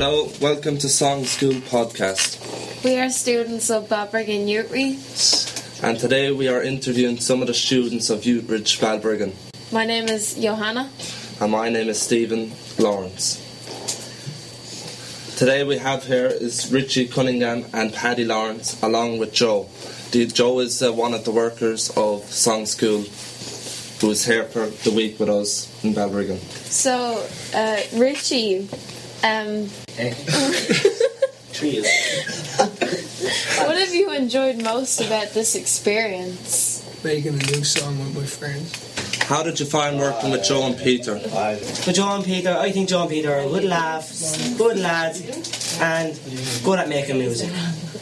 Hello, welcome to Song School Podcast. We are students of Balbriggan Newry. And today we are interviewing some of the students of Youthreach Balbriggan. My name is Johanna. And my name is Stephen Lawrence. Today we have here is Richie Cunningham and Paddy Lawrence along with Joe. The, Joe is uh, one of the workers of Song School who is here for the week with us in Balbriggan. So, uh, Richie, um, Trees. what have you enjoyed most about this experience? making a new song with my friends. How did you find working with Joe and Peter? But John Peter, I think John Peter are good laugh, good lads, and good at making music.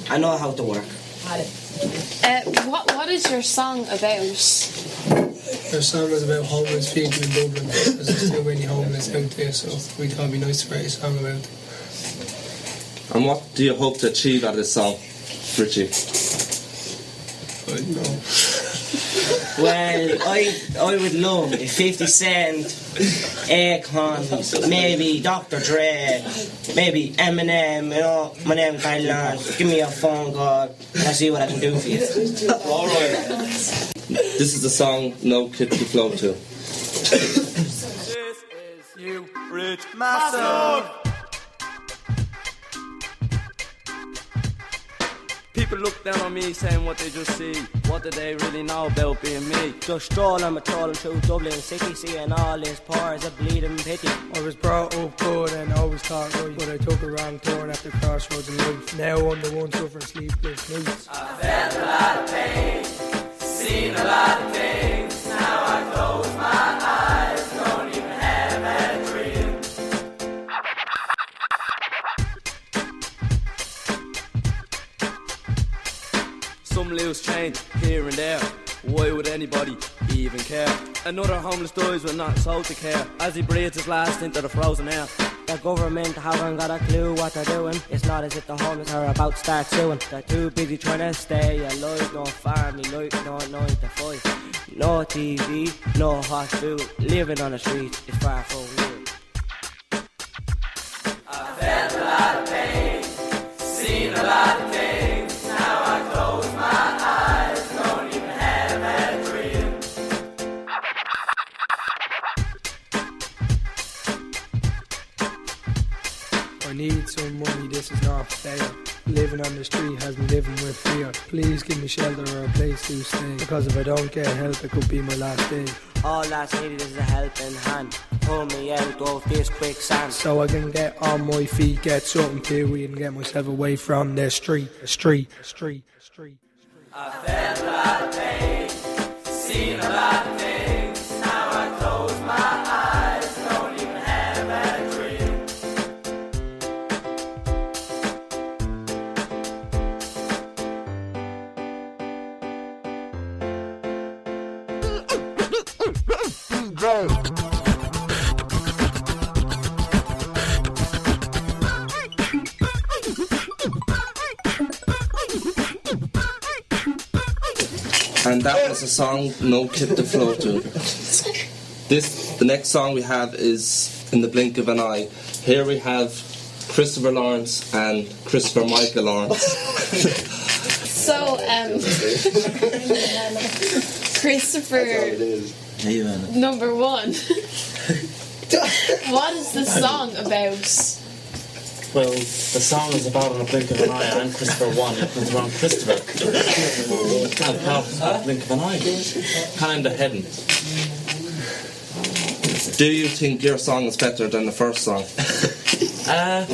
I know how to work. Uh, what What is your song about? Our song was about homeless people in Dublin because there's too many homeless out there, so we thought it'd be nice to write a song about it. And what do you hope to achieve out of this song, Richie? But no. Well, I I would love if 50 Cent, Akon, maybe Dr. Dre, maybe Eminem, you know, my name's Kyle Lawrence, give me a phone call and I'll see what I can do for you. All right. This is the song No Kid to Flow to. This is you, Rich Massive. People look down on me saying what they just see. What do they really know about being me? Just strolling, I'm trolling through Dublin City, seeing all his pores of bleeding pity. I was brought up good and always thought right, but I took a wrong turn at the crossroads in life. Now I'm the one suffering sleepless nights. Some loose change here and there. Why would anybody even care? Another homeless dies with not soul to care as he breathes his last into the frozen air. The government haven't got a clue what they're doing. It's not as if the homeless are about to start suing. They're too busy trying to stay alive. No family life, no nine to five. No TV, no hot food. Living on the streets is far from good. I Living on the street has me living with fear. Please give me shelter or a place to stay. Because if I don't get help, it could be my last day. All that's needed is a helping hand. Pull me out of this quicksand. So I can get on my feet, get something period, and get myself away from the street, the street, the street, I feel like see the street. And that was the song No Kid to Flow to. This, the next song we have is In the Blink of an Eye. Here we have Christopher Lawrence and Christopher Michael Lawrence. So, um, Christopher, number one. what is the song about? Well, the song is about on a blink of an eye. I'm Christopher one. It comes around Christopher. Can't help a blink of an eye. Kind of hidden. Do you think your song is better than the first song? Uh,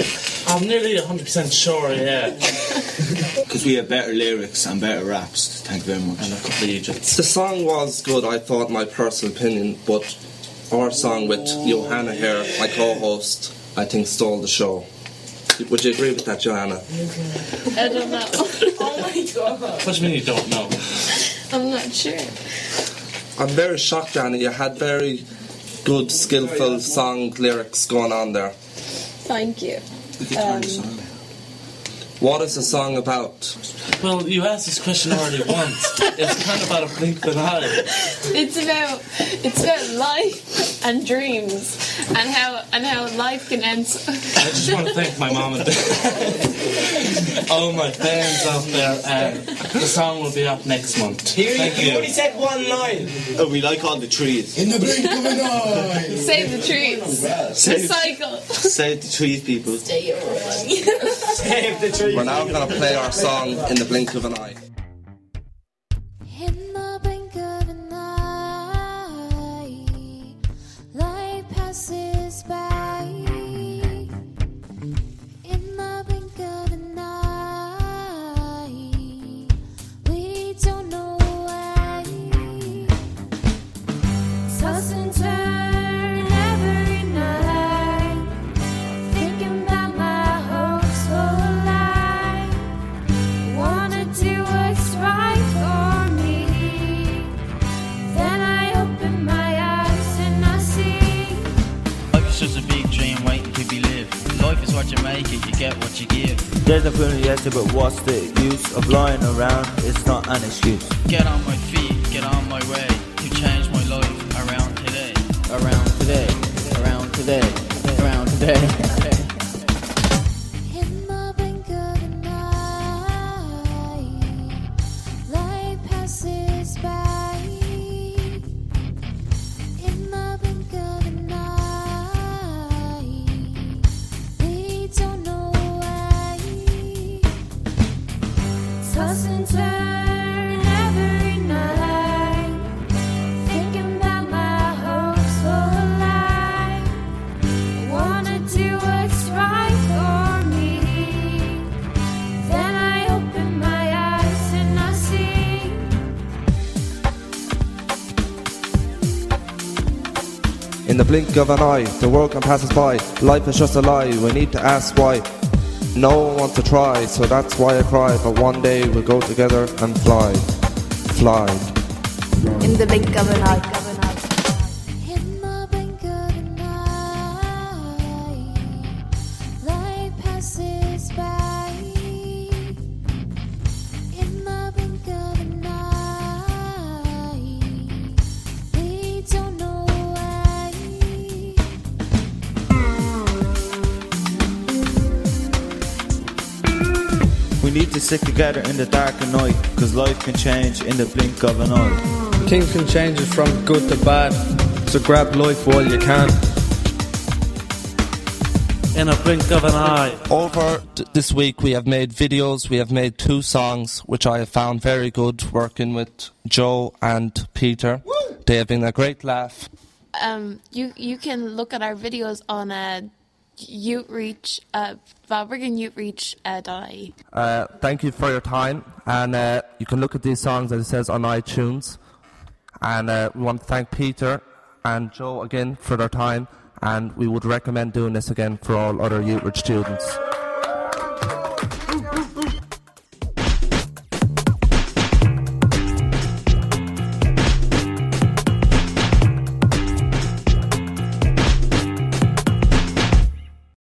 I'm nearly 100% sure. Yeah. Because we have better lyrics and better raps. Thank you very much. And a couple of Egypts. The song was good, I thought, my personal opinion, but our song with Johanna here, my co-host, I think stole the show. Would you agree with that, Johanna? I don't know. oh my god. What do you mean you don't know? I'm not sure. I'm very shocked, Johanna. You had very good, skillful song lyrics going on there. Thank you. We can turn this Um, on. What is the song about? Well, you asked this question already once. It's kind of about a blink of an eye. It's about it's about life and dreams and how and how life can end. I just want to thank my mom and dad. All my fans out there. Um, the song will be up next month. Thank you. said one line. Oh, we like all the trees. In the blink of an eye. Save the trees. Save, Recycle. save the trees, people. Save the tree. We're now going to play our song in the blink of an eye. A feeling yes, but what's the use of lying around? It's not an excuse. Get on my feet, get on my way. To change my life around today. Around today, around today, around today. In In the blink of an eye, the world can pass us by. Life is just a lie, we need to ask why. No one wants to try, so that's why I cry. But one day we'll go together and fly. Fly. In the blink of an eye. Need to stick together in the dark of night, cause life can change in the blink of an eye. Things can change from good to bad. So grab life while you can. In a blink of an eye. Over t- this week, we have made videos. We have made two songs, which I have found very good working with Joe and Peter. They have been a great laugh. Um, you you can look at our videos on uh, Youthreach, uh, BalbrigganYouthreach, uh, dot IE. Uh, thank you for your time, and uh, you can look at these songs as it says on iTunes. And uh, we want to thank Peter and Joe again for their time, and we would recommend doing this again for all other Youthreach students.